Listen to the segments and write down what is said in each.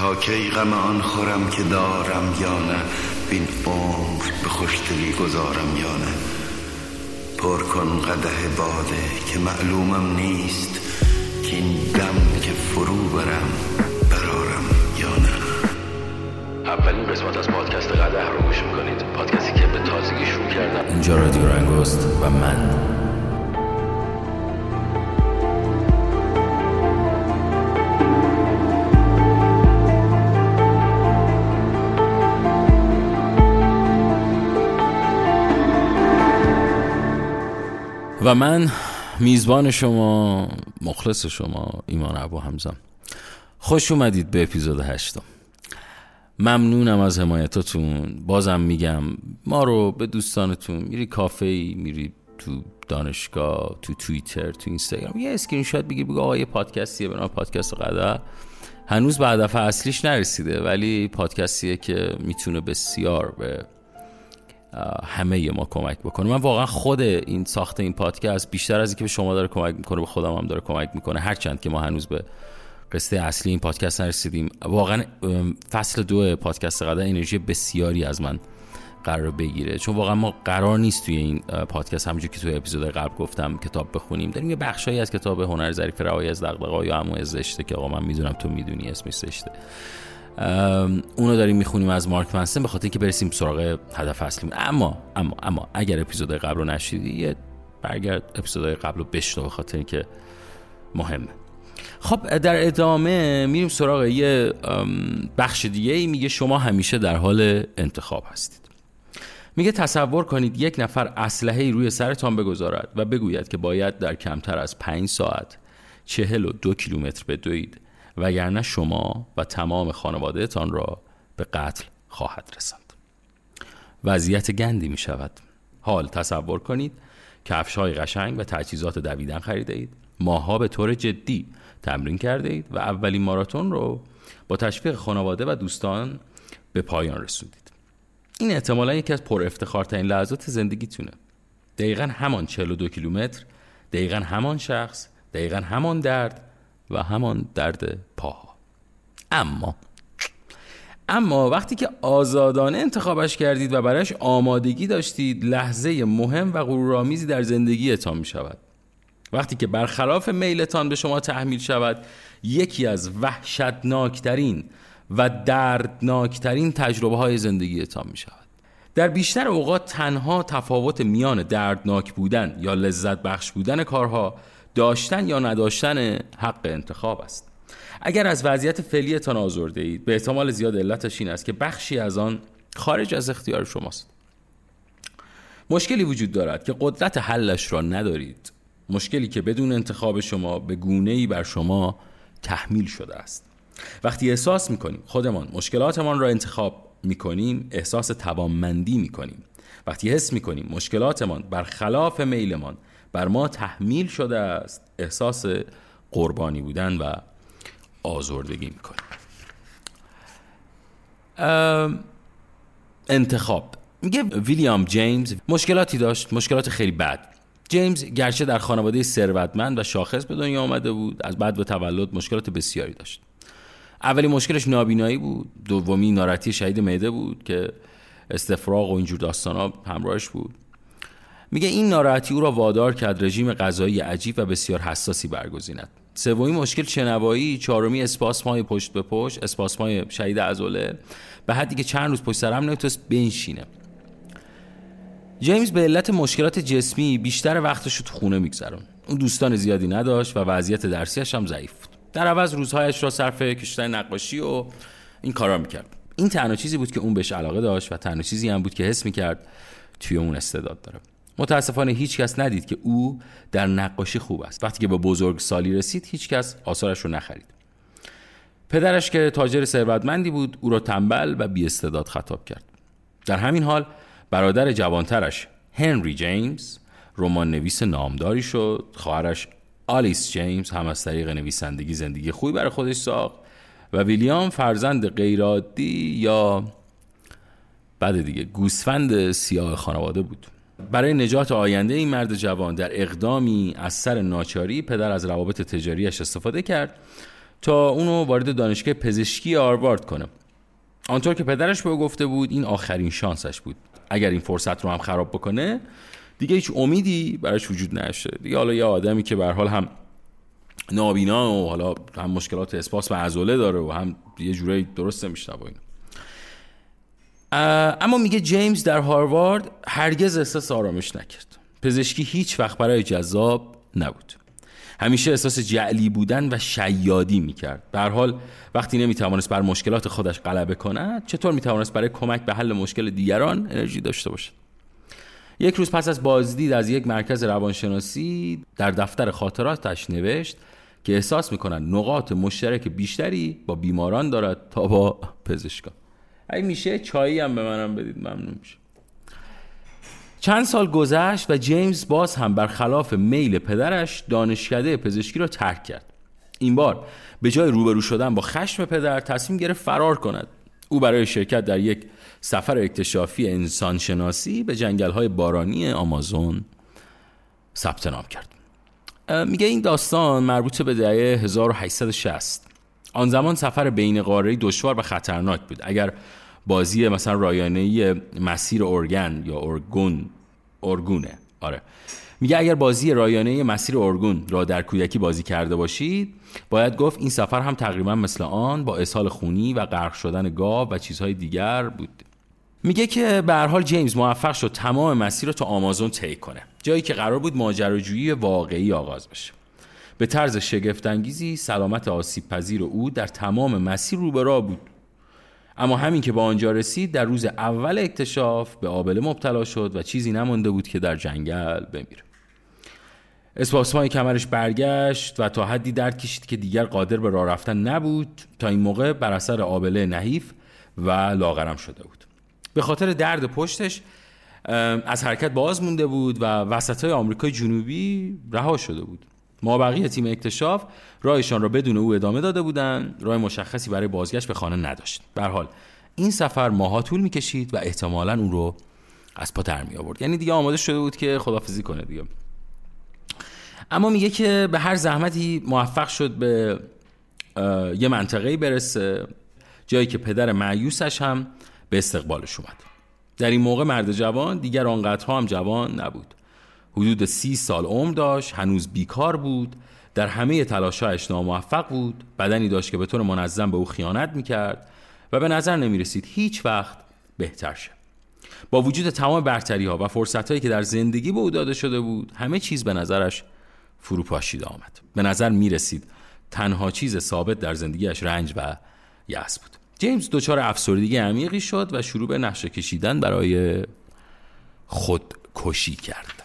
تا کی غم آن خورم که دارم یا نه بین عمر به خوشدلی گذارم یا نه. پر کن قده باده که معلومم نیست که این دم که فرو برم برارم یا نه. اولین قسمت از پادکست قده رو گوش می‌کنید. پادکستی که به تازگی شروع کردم. اینجا رادیو رنگست و من. من میزبان شما مخلص شما ایمان ابوحمزه‌م خوش اومدید به اپیزود هشتم. ممنونم از حمایتاتون بازم میگم ما رو به دوستانتون میری کافه میری تو دانشگاه تو توییتر تو اینستاگرام یه اسکرین شات بگیر بگو آقا یه پادکستیه به نام پادکست قدر. هنوز به هدف اصلیش نرسیده ولی پادکستیه که می‌تونه بسیار به همه ما کمک بکنه. من واقعا خود این ساخت این پادکست بیشتر از اینکه به شما داره کمک می‌کنه به خودم هم داره کمک می‌کنه. هرچند که ما هنوز به قصه اصلی این پادکست نرسیدیم واقعا فصل دو پادکست قدر انرژی بسیاری از من قرار بگیره. چون واقعا ما قرار نیست توی این پادکست همونجور که توی اپیزود قبل گفتم کتاب بخونیم. داریم یه بخشایی از کتاب هنر ظریف روایی از دغدغه‌ها یا همون زشته که آقا من می‌دونم تو می‌دونی اسمش زشته. اونو داریم می‌خونیم از مارک منسن به خاطر اینکه برسیم سراغ هدف اصلی. اما اما اما اگر اپیزود قبل رو نشیدی برگرد اپیزود قبل رو بشنو به خاطر اینکه مهمه. خب در ادامه میریم سراغ یه بخش دیگه ای. میگه شما همیشه در حال انتخاب هستید. میگه تصور کنید یک نفر اسلحه روی سرتان بگذارد و بگوید که باید در کمتر از پنج ساعت چهل و دو کیلومتر بدوید. وگرنه شما و تمام خانوادهتان را به قتل خواهد رساند. وضعیت گندی می شود. حال تصور کنید کفش های قشنگ و تجهیزات دویدن خریده اید. ماها به طور جدی تمرین کرده اید و اولین ماراتون رو با تشویق خانواده و دوستان به پایان رسوندید این احتمالا یکی از پر افتخارترین لحظات زندگیتونه. دقیقا همان 42 کیلومتر دقیقا همان شخص دقیقا همان درد و همان درد پاها اما اما وقتی که آزادانه انتخابش کردید و برایش آمادگی داشتید لحظه مهم و غرورآمیزی در زندگیتان می شود. وقتی که برخلاف میلتان به شما تحمیل شود یکی از وحشتناکترین و دردناکترین تجربه های زندگیتان می شود. در بیشتر اوقات تنها تفاوت میان دردناک بودن یا لذت بخش بودن کارها داشتن یا نداشتن حق انتخاب است. اگر از وضعیت فعلیتان آزرده اید به احتمال زیاد علتش این است که بخشی از آن خارج از اختیار شماست. مشکلی وجود دارد که قدرت حلش را ندارید. مشکلی که بدون انتخاب شما به گونه ای بر شما تحمیل شده است. وقتی احساس می‌کنیم خودمان مشکلاتمان را انتخاب می‌کنیم احساس توانمندی می‌کنیم. وقتی حس می‌کنیم مشکلاتمان برخلاف میلمان بر ما تحمیل شده است. احساس قربانی بودن و آزردگی می‌کنیم. انتخاب. میگه ویلیام جیمز مشکلاتی داشت مشکلات خیلی بد. جیمز گرچه در خانواده ثروتمند و شاخص به دنیا آمده بود از بعد و تولد مشکلات بسیاری داشت. اولی مشکلش نابینایی بود دومی ناراحتی شهید معده بود که استفراغ و اینجور داستان ها همراهش بود. میگه این ناراحتی او را وادار کرد رژیم غذایی عجیب و بسیار حساسی برگزیند. سومی مشکل شنوایی چهارمی اسپاسمای پشت به پشت اسپاسمای شهید عضله. به حدی که چند روز پشت سر هم نمی‌تونست بنشینه. جیمز به علت مشکلات جسمی بیشتر وقتش رو تو خونه میگذرون. اون دوستان زیادی نداشت و وضعیت درسیش هم ضعیف بود. در عوض روزهایش را صرف کشیدن نقاشی و این کارا می‌کرد. این تنها چیزی بود که اون بهش علاقه داشت و تنها چیزی هم بود که حس می‌کرد توی اون استعداد داره. متاسفانه هیچ کس ندید که او در نقاشی خوب است. وقتی که به بزرگ سالی رسید هیچ کس آثارش رو نخرید. پدرش که تاجر ثروتمندی بود او را تنبل و بی استعداد خطاب کرد. در همین حال برادر جوانترش هنری جیمز رمان نویس نامداری شد خواهرش آلیس جیمز هم از طریق نویسندگی زندگی خوبی برای خودش ساخت و ویلیام فرزند غیرعادی یا بعد دیگه گوسفند سیاه خانواده بود. برای نجات آینده این مرد جوان در اقدامی از سر ناچاری پدر از روابط تجاریش استفاده کرد تا اونو وارد دانشگاه پزشکی آروارد کنه. آنطور که پدرش به گفته بود این آخرین شانسش بود. اگر این فرصت رو هم خراب بکنه دیگه هیچ امیدی براش وجود نشه دیگه حالا یه آدمی که به حال هم نابینا و حالا هم مشکلات اسپاس و عضله داره و هم یه جورایی درست این اما میگه جیمز در هاروارد هرگز احساس آرامش نکرد. پزشکی هیچ وقت برای جذاب نبود. همیشه احساس جعلی بودن و شیادی می‌کرد. به حال وقتی نمی‌توانست بر مشکلات خودش غلبه کند چطور می‌توانست برای کمک به حل مشکل دیگران انرژی داشته باشد؟ یک روز پس از بازدید از یک مرکز روانشناسی در دفتر خاطراتش نوشت که احساس می‌کنند نقاط مشترک بیشتری با بیماران دارد تا با پزشکان. اگه میشه چایی هم به منم بدید ممنون میشه چند سال گذشت و جیمز باز هم برخلاف میل پدرش دانشکده پزشکی را ترک کرد. این بار به جای روبرو شدن با خشم پدر تصمیم گرفت فرار کند. او برای شرکت در یک سفر اکتشافی انسانشناسی به جنگل بارانی آمازون ثبت نام کرد. میگه این داستان مربوط به دهه 1860 آن زمان سفر بین قاره دشوار و خطرناک بود. اگر بازی مثلا رایانه مسیر ارگن یا ارگون ارگونه. آره. میگه اگر بازی رایانه مسیر ارگون را در کودکی بازی کرده باشید باید گفت این سفر هم تقریبا مثل آن با اسهال خونی و غرق شدن گاو و چیزهای دیگر بود. میگه که به حال جیمز موفق شد تمام مسیر رو تا آمازون طی کنه. جایی که قرار بود ماجراجویی واقعی آغاز بشه. به طرز شگفتانگیزی سلامت آسیب پذیر او در تمام مسیر رو به بود. اما همین که به آنجا رسید در روز اول اکتشاف به آبله مبتلا شد و چیزی نمانده بود که در جنگل بمیره. اسپاسمای کمرش برگشت و تا حدی درد کشید که دیگر قادر به راه رفتن نبود تا این موقع بر اثر آبله نحیف و لاغرم شده بود. به خاطر درد پشتش از حرکت باز مونده بود و وسط های آمریکای جنوبی رها شده بود. ما بقیه تیم اکتشاف راهشان را بدون او ادامه داده بودند. راه مشخصی برای بازگشت به خانه نداشت. به حال این سفر ماها طول می‌کشید و احتمالا اون رو از پا در می آورد یعنی دیگه آماده شده بود که خدافزی کنه دیگه. اما میگه که به هر زحمتی موفق شد به یه منطقه برسه جایی که پدر معیوسش هم به استقبالش اومد. در این موقع مرد جوان دیگر آنقدرها هم جوان نبود. حدود سی سال عمر داشت هنوز بیکار بود در همه تلاشایش ناموفق بود بدنی داشت که به طور منظم به او خیانت می‌کرد و به نظر نمی‌رسید هیچ وقت بهتر شه. با وجود تمام برتری ها و فرصت هایی که در زندگی به او داده شده بود همه چیز به نظرش فروپاشیده آمد. به نظر می‌رسید تنها چیز ثابت در زندگیش رنج و یأس بود. جیمز دچار افسردگی عمیقی شد و شروع به نقشه کشیدن برای خودکشی کرد.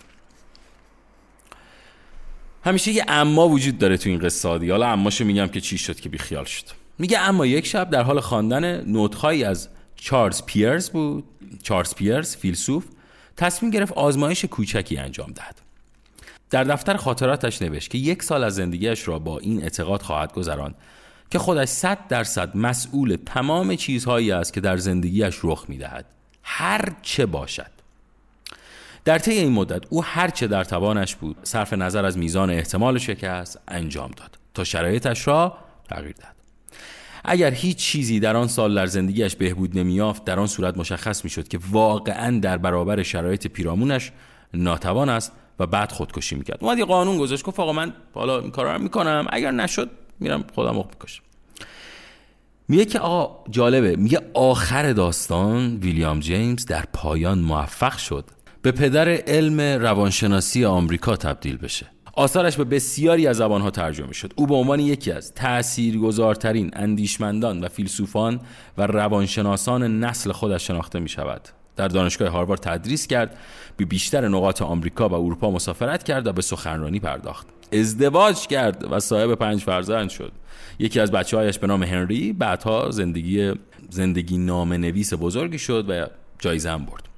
همیشه یه اما وجود داره تو این قصه حالا اماشو میگم که چی شد که بیخیال شد. میگه اما یک شب در حال خواندن نوتهایی از چارلز پیرز بود. چارلز پیرز فیلسوف تصمیم گرفت آزمایش کوچکی انجام دهد. در دفتر خاطراتش نوشت که یک سال از زندگیش را با این اعتقاد خواهد گذراند که خودش صد درصد مسئول تمام چیزهایی است که در زندگیش رخ می‌دهد. هر چه باشد. در طی این مدت او هر چه در توانش بود صرف نظر از میزان احتمال شکست انجام داد تا شرایطش را تغییر داد اگر هیچ چیزی در آن سال در زندگیش بهبود نمیافت در آن صورت مشخص می‌شد که واقعا در برابر شرایط پیرامونش ناتوان است و بعد خودکشی می‌کرد. اومد یه قانون گذاشت گفت آقا من حالا این کارا رو می‌کنم اگر نشد میرم خودم رو می‌کشم. میگه که آقا جالبه میگه آخر داستان ویلیام جیمز در پایان موفق شد به پدر علم روانشناسی آمریکا تبدیل بشه. آثارش به بسیاری از زبانها ترجمه شد. او به عنوان یکی از تاثیرگذارترین اندیشمندان و فیلسوفان و روانشناسان نسل خودش شناخته می شود در دانشگاه هاروارد تدریس کرد به بیشتر نقاط آمریکا و اروپا مسافرت کرد و به سخنرانی پرداخت. ازدواج کرد و صاحب پنج فرزند شد. یکی از بچه هایش به نام هنری بعدها زندگی زندگی نام نویس بزرگی شد و جایزه هم برد.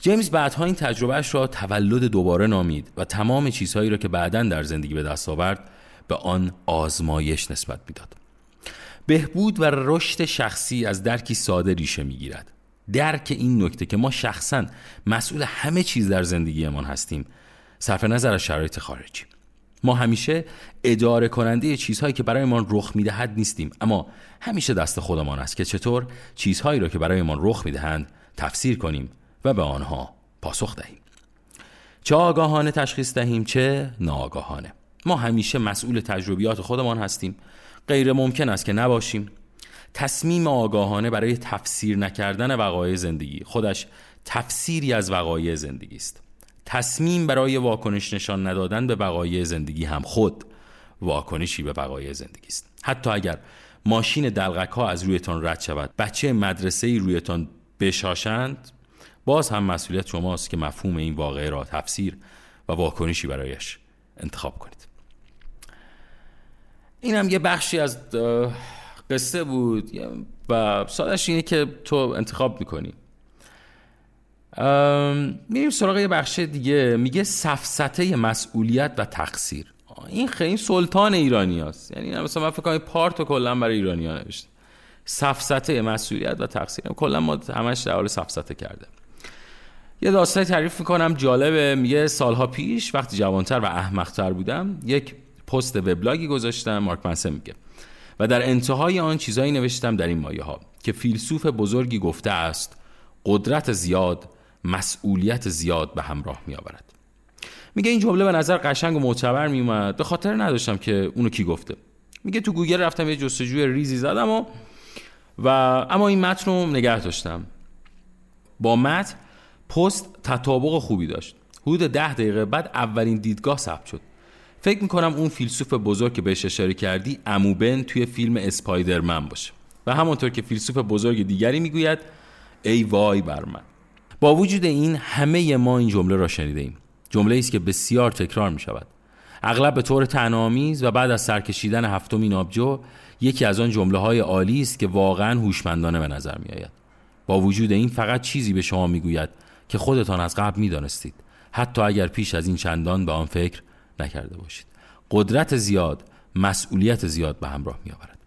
جیمز بعدها این تجربهش را تولد دوباره نامید و تمام چیزهایی را که بعدا در زندگی به دست آورد به آن آزمایش نسبت می‌داد. بهبود و رشد شخصی از درکی ساده ریشه می‌گیرد. درک این نکته که ما شخصا مسئول همه چیز در زندگیمان هستیم صرف نظر از شرایط خارجی. ما همیشه اداره کننده چیزهایی که برایمان رخ می‌دهد نیستیم اما همیشه دست خودمان است که چطور چیزهایی را که برایمان رخ می‌دهند تفسیر کنیم و به آنها پاسخ دهیم. چه آگاهانه تشخیص دهیم چه ناآگاهانه. ما همیشه مسئول تجربیات خودمان هستیم. غیر ممکن است که نباشیم. تصمیم آگاهانه برای تفسیر نکردن وقایع زندگی خودش تفسیری از وقایع زندگی است. تصمیم برای واکنش نشان ندادن به وقایع زندگی هم خود واکنشی به وقایع زندگی است. حتی اگر ماشین دلغک ها از رویتان رد شود بچه مدرسه ای رویتان بشاشند باز هم مسئولیت شماست که مفهوم این واقعه را تفسیر و واکنشی برایش انتخاب کنید. این هم یه بخشی از قصه بود و سادش اینه که تو انتخاب می‌کنی. میریم سراغ یه بخش دیگه. میگه سفسته مسئولیت و تقصیر. این خیلی سلطان ایرانی هست یعنی مثلا من فکر کنم پارت کلا برای ایرانی ها نوشته. سفسته مسئولیت و تقصیر. کلا ما همش در حال سفسته کرده. یه داستانی تعریف می‌کنم جالبه. میگه سالها پیش وقتی جوانتر و احمقتر بودم یک پست وبلاگی گذاشتم مارک منسن میگه. و در انتهای آن چیزایی نوشتم در این مایه ها که فیلسوف بزرگی گفته است قدرت زیاد مسئولیت زیاد به همراه می آورد میگه این جمله به نظر قشنگ و معتبر می اومد به خاطر نداشتم که اونو کی گفته. میگه تو گوگل رفتم یه جستجوی ریزی زدم و و اما این متن رو نگه داشتم. با متن پست تطابق خوبی داشت. حدود ده دقیقه بعد اولین دیدگاه ثبت شد. فکر می‌کنم اون فیلسوف بزرگ که بهش اشاره کردی اموبن توی فیلم اسپایدرمن باشه. و همانطور که فیلسوف بزرگ دیگری می‌گوید ای وای بر من. با وجود این همه ما این جمله را شنیده ایم جمله است که بسیار تکرار می شود اغلب به طور تنامیز و بعد از سرکشیدن هفتم این آبجو یکی از آن جمله های عالی است که واقعا هوشمندانه به نظر می آید با وجود این فقط چیزی به شما می‌گوید که خودتان از قبل می دانستید حتی اگر پیش از این چندان به آن فکر نکرده باشید. قدرت زیاد مسئولیت زیاد به همراه می آورد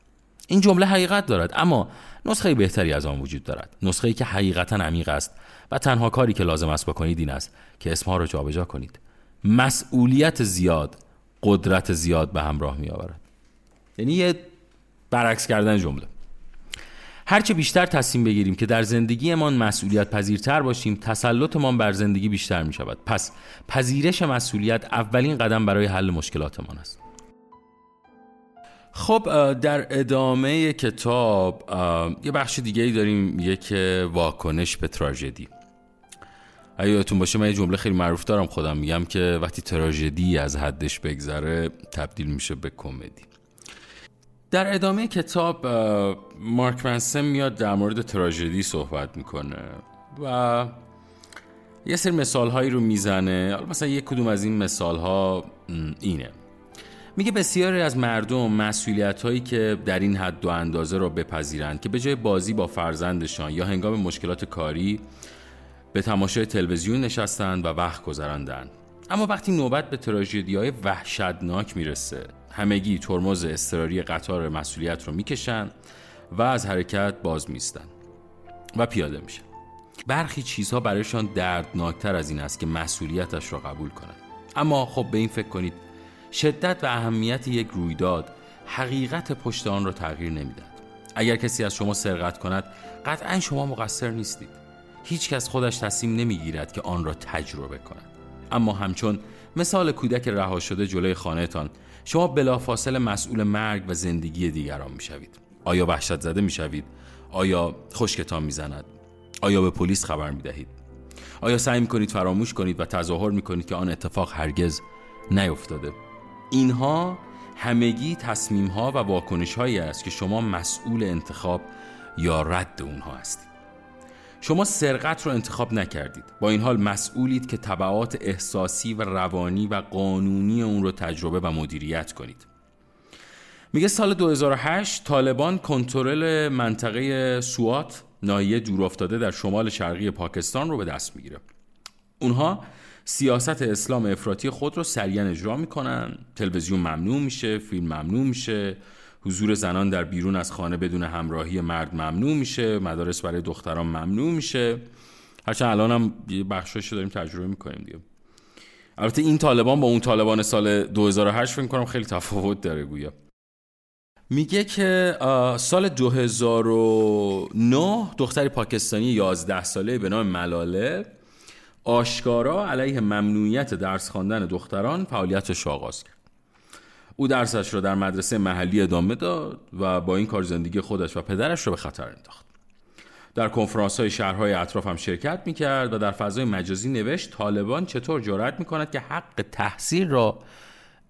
این جمله حقیقت دارد اما نسخه بهتری از آن وجود دارد. نسخه ای که حقیقتا عمیق است و تنها کاری که لازم است بکنید این است که اسمها را جابجا کنید. مسئولیت زیاد قدرت زیاد به همراه می آورد یعنی برعکس کردن جمله. هرچه بیشتر تصمیم بگیریم که در زندگیمان مسئولیت پذیرتر باشیم تسلطمان بر زندگی بیشتر می شود پس پذیرش مسئولیت اولین قدم برای حل مشکلاتمان است. خب در ادامه کتاب یه بخش دیگه ای داریم که واکنش به تراژدی. اگه باشه من یه جمله خیلی معروف دارم خودم میگم که وقتی تراژدی از حدش بگذره تبدیل میشه به کمدی. در ادامه کتاب مارک منسن میاد در مورد تراژدی صحبت می‌کنه و یه سری مثال هایی رو می‌زنه. مثلا یک کدوم از این مثال ها اینه. میگه بسیاری از مردم مسئولیت هایی که در این حد و اندازه را بپذیرند که به جای بازی با فرزندشان یا هنگام مشکلات کاری به تماشای تلویزیون نشستند و وقت گذراندند. اما وقتی نوبت به تراژدی های وحشتناک می‌رسه همگی ترمز اضطراری قطار مسئولیت رو می‌کشن و از حرکت باز میستن و پیاده میشن. برخی چیزها برایشان دردناکتر از این است که مسئولیتش را قبول کنند. اما خب به این فکر کنید شدت و اهمیت یک رویداد حقیقت پشت آن را تغییر نمی‌دهد. اگر کسی از شما سرقت کند قطعا شما مقصر نیستید. هیچ کس خودش تصمیم نمی‌گیرد که آن را تجربه کند. اما همچون مثال کودک رها شده جلوی خانهتان. شما بلافاصله مسئول مرگ و زندگی دیگران می‌شوید. آیا وحشت زده می‌شوید؟ آیا خشکتان می‌زند؟ آیا به پلیس خبر می‌دهید؟ آیا سعی می‌کنید فراموش کنید و تظاهر می‌کنید که آن اتفاق هرگز نیفتاده؟ اینها همگی تصمیم ها و واکنش هایی است که شما مسئول انتخاب یا رد اونها هستید. شما سرقت رو انتخاب نکردید. با این حال مسئولید که طبعات احساسی و روانی و قانونی اون رو تجربه و مدیریت کنید. میگه سال 2008 طالبان کنترل منطقه سوات ناحیه دورافتاده در شمال شرقی پاکستان رو به دست می‌گیره. اونها سیاست اسلام افراطی خود رو سریعا اجرا می‌کنن. تلویزیون ممنوع میشه فیلم ممنوع میشه. حضور زنان در بیرون از خانه بدون همراهی مرد ممنوع میشه مدارس برای دختران ممنوع میشه. هرچند الان هم بخشش داریم تجربه می‌کنیم دیگه. البته این طالبان با اون طالبان سال 2008 فکر کنم خیلی تفاوت داره گویا. میگه که سال 2009 دختری پاکستانی 11 ساله به نام ملاله آشکارا علیه ممنوعیت درس خواندن دختران فعالیتش آغاز کرد. او درسش را در مدرسه محلی ادامه داد و با این کار زندگی خودش و پدرش را به خطر انداخت. در کنفرانس های شهرهای اطراف هم شرکت می کرد و در فضای مجازی نوشت طالبان چطور جرأت می کند که حق تحصیل را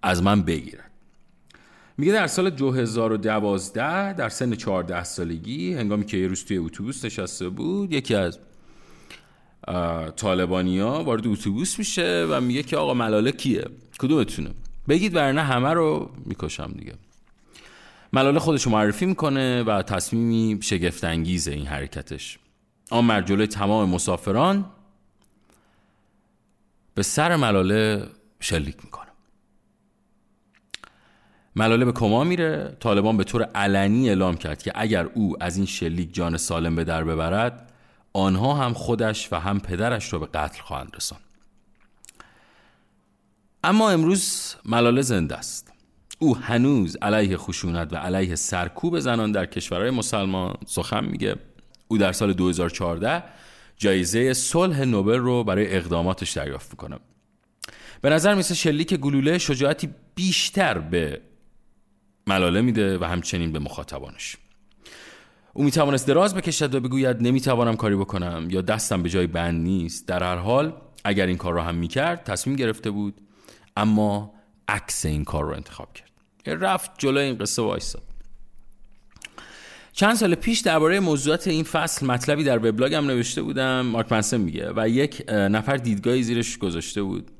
از من بگیرد؟ میگه در سال 2012 در سن 14 سالگی هنگامی که یه روز توی اتوبوس نشسته بود یکی از طالبانیا وارد اتوبوس میشه و میگه که آقا ملاله کیه؟ کدومتونه؟ بگید ورنه همه رو می‌کشم دیگه. ملاله خودش رو معرفی می‌کنه و تصمیمی شگفت انگیزه این حرکتش. آن مرجله تمام مسافران به سر ملاله شلیک می‌کنه. ملاله به کما میره. طالبان به طور علنی اعلام کرد که اگر او از این شلیک جان سالم به در ببرد آنها هم خودش و هم پدرش را به قتل خواهند رساند. اما امروز ملاله زنده است. او هنوز علیه خشونت و علیه سرکوب زنان در کشورهای مسلمان سخن میگه. او در سال 2014 جایزه صلح نوبل رو برای اقداماتش دریافت می‌کنه. به نظر میسه شلیک گلوله شجاعتی بیشتر به ملاله میده و همچنین به مخاطبانش. او می‌توانست دراز بکشد و بگوید نمی‌توانم کاری بکنم یا دستم به جای بند نیست. در هر حال اگر این کار را هم می‌کرد تصمیم گرفته بود اما عکس این کار رو انتخاب کرد. رفت جلوی این قصه وایساد چند سال پیش درباره موضوعات این فصل مطلبی در وبلاگم نوشته بودم. مارک منسن میگه و یک نفر دیدگاهی زیرش گذاشته بود.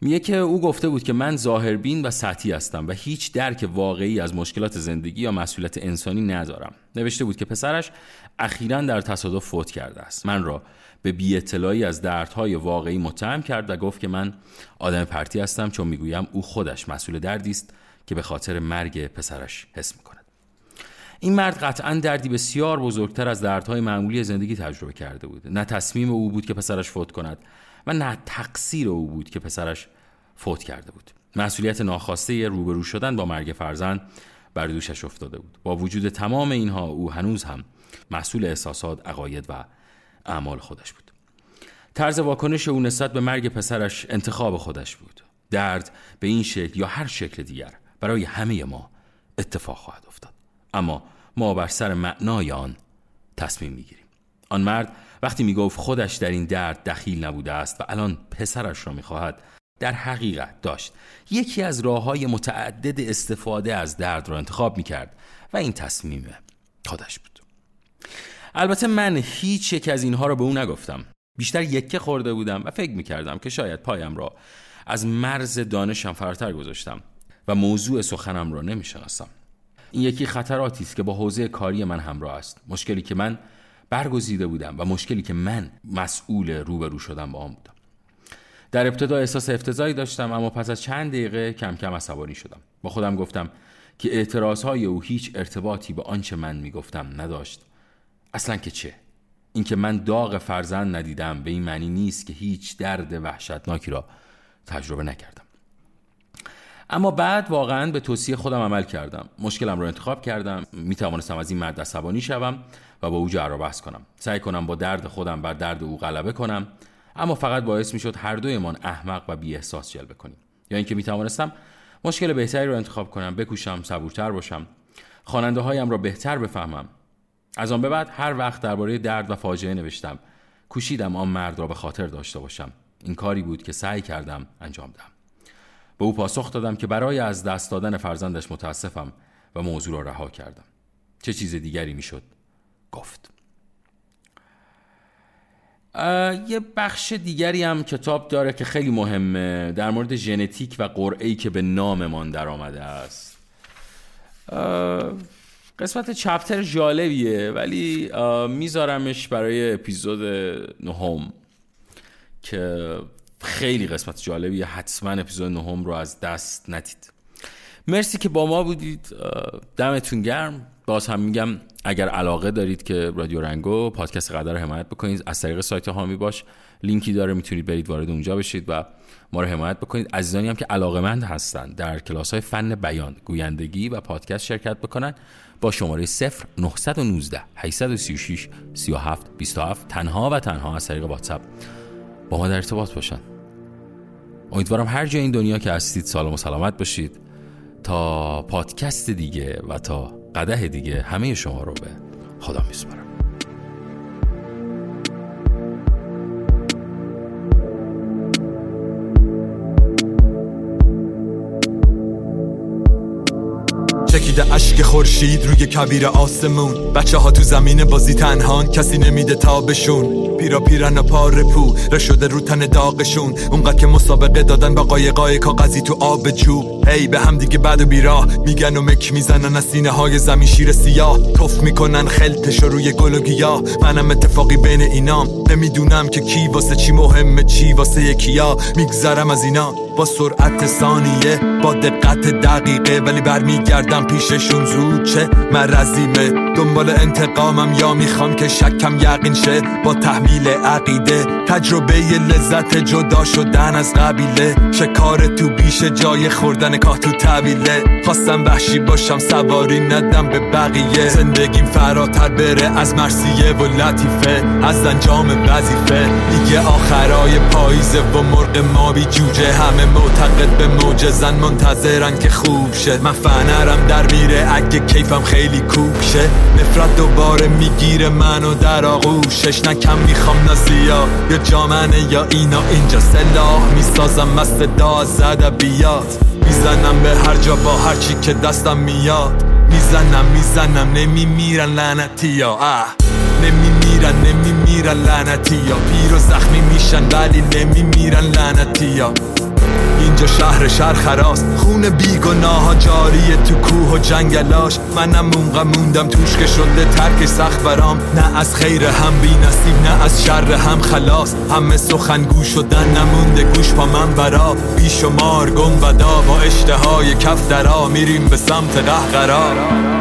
میگه که او گفته بود که من ظاهربین و سطحی هستم و هیچ درک واقعی از مشکلات زندگی یا مسئولیت انسانی ندارم. نوشته بود که پسرش اخیرا در تصادف فوت کرده است. من را به بی اطلاعی از دردهای واقعی متهم کرد و گفت که من آدم پرتی هستم چون می‌گویم او خودش مسئول دردی است که به خاطر مرگ پسرش حس می‌کند. این مرد قطعا دردی بسیار بزرگتر از دردهای معمولی زندگی تجربه کرده بود. نه تصمیم او بود که پسرش فوت کند و نه تقصیر او بود که پسرش فوت کرده بود. مسئولیت ناخواسته روبرو شدن با مرگ فرزند بر دوشش افتاده بود. با وجود تمام اینها او هنوز هم مسئول احساسات عقاید و اعمال خودش بود. طرز واکنش او نسبت به مرگ پسرش انتخاب خودش بود. درد به این شکل یا هر شکل دیگر برای همه ما اتفاق خواهد افتاد. اما ما بر سر معنای آن تصمیم می‌گیریم. آن مرد وقتی می‌گفت خودش در این درد دخیل نبوده است و الان پسرش را می‌خواهد در حقیقت داشت. یکی از راه های متعدد استفاده از درد را انتخاب می‌کرد و این تصمیم خودش بود. البته من هیچ یک از اینها را به او نگفتم. بیشتر یکه خورده بودم و فکر می‌کردم که شاید پایم را از مرز دانشم فراتر گذاشتم و موضوع سخنم را نمی‌شناسم. این یکی خطراتی است که با حوزه کاری من همراه است. مشکلی که من برگزیده بودم و مشکلی که من مسئول روبرو شدم با آن بودم. در ابتدا احساس افتضاحی داشتم اما پس از چند دقیقه کم کم عصبانی شدم. با خودم گفتم که اعتراضهای او هیچ ارتباطی به آنچه من می‌گفتم نداشت. اصلا که چه؟ اینکه من داغ فرزند ندیدم به این معنی نیست که هیچ درد وحشتناکی را تجربه نکردم. اما بعد واقعا به توصیه خودم عمل کردم. مشکلم رو انتخاب کردم. می توانستم از این مرد عصبانی شوم و با او جر بحث کنم. سعی کنم با درد خودم بر درد او غلبه کنم. اما فقط باعث می شد هر دویمان احمق و بی احساس جلوه کنیم. یا اینکه می توانستم مشکل بهتری رو انتخاب کنم بکوشم صبورتر باشم. خواننده هایم را بهتر بفهمم. از آن به بعد هر وقت درباره درد و فاجعه نوشتم کوشیدم آن مرد را به خاطر داشته باشم. این کاری بود که سعی کردم انجام دهم. به او پاسخ دادم که برای از دست دادن فرزندش متاسفم و موضوع را رها کردم. چه چیز دیگری می‌شد؟ گفت. یه بخش دیگری هم کتاب داره که خیلی مهمه در مورد ژنتیک و قرعه‌ای که به ناممان در آمده است قسمت چپتر جالبیه ولی میذارمش برای اپیزود نهم که خیلی قسمت جالبیه حتما اپیزود نهم رو از دست ندید. مرسی که با ما بودید. دمتون گرم. باز هم میگم اگر علاقه دارید که رادیو رنگو پادکست قدر حمایت بکنید از طریق سایت هامی باش. لینکی داره می‌تونید برید وارد اونجا بشید و ما رو حمایت بکنید. عزیزانی هم که علاقمند هستند در کلاس های فن بیان گویندگی و پادکست شرکت بکنن با شماره 0 919 836 37 27 تنها و تنها از طریق واتساپ. با ما در ارتباط باشن. امیدوارم هر جای این دنیا که هستید سالم و سلامت باشید. تا پادکست دیگه و تا قده دیگه همه شما رو به خدا میسپارم. چکیده اشک خورشید روی کبیر آسمون. بچه ها تو زمین بازی تنهان کسی نمیده تابشون. پیرا پیرن و پار پو شده رو تن داغشون. اونقدر که مسابقه دادن با قایقای کاغذی تو آب جو هی به هم دیگه بد و بیراه میگن و مک می‌زنن از سینه های زمین شیر سیاه. کف می‌کنن خلتش روی گل و گیاه. منم اتفاقی بین اینام نمی‌دونم که کی واسه چی مهمه چی واسه یکیا میگذرم از اینا. با سرعت ثانیه با دقت دقیقه. ولی برمیگردم پیششون زود چه مرزیمه دنبال انتقامم یا می‌خوام که شکم یقین شه؟ با تحمیل عقیده تجربه لذت جدا شدن از قبیله. شکار تو بیش جای خوردن کاه تو طویله. خواستم وحشی باشم سواری ندم به بقیه. زندگیم فراتر بره از مرسیه و لطیفه. از انجام وظیفه. دیگه آخرای پاییزه و مرغ مابی جوجه. همه معتقد به موجزن منتظرن که خوب شه. من فنرم در میره اگه کیفم خیلی کوک شه. نفرت دوباره می‌گیره منو در آغوشش نکم می‌خوام نزیا یا جامنه یا اینا. اینجا سلاح می‌سازم مست دا زده بیاد. می‌زنم به هر جا با هر چی که دستم میاد. می‌زنم می‌زنم نمیمیرن لعنتی یا اه. نمیمیرن نمیمیرن لعنتی یا پیر و زخمی میشن ولی نمیمیرن لعنتی یا اینجا شهر شهر خراست. خون بیگناه جاریه تو کوه و جنگلاش. منم مونقا موندم توش که شده ترک سخت برام. نه از خیر هم بی نصیب نه از شر هم خلاص. همه سخن شدن نمونده گوش پا من برا. بیشمار گم ودا با اشتهای کف درا. میریم به سمت قهقرا.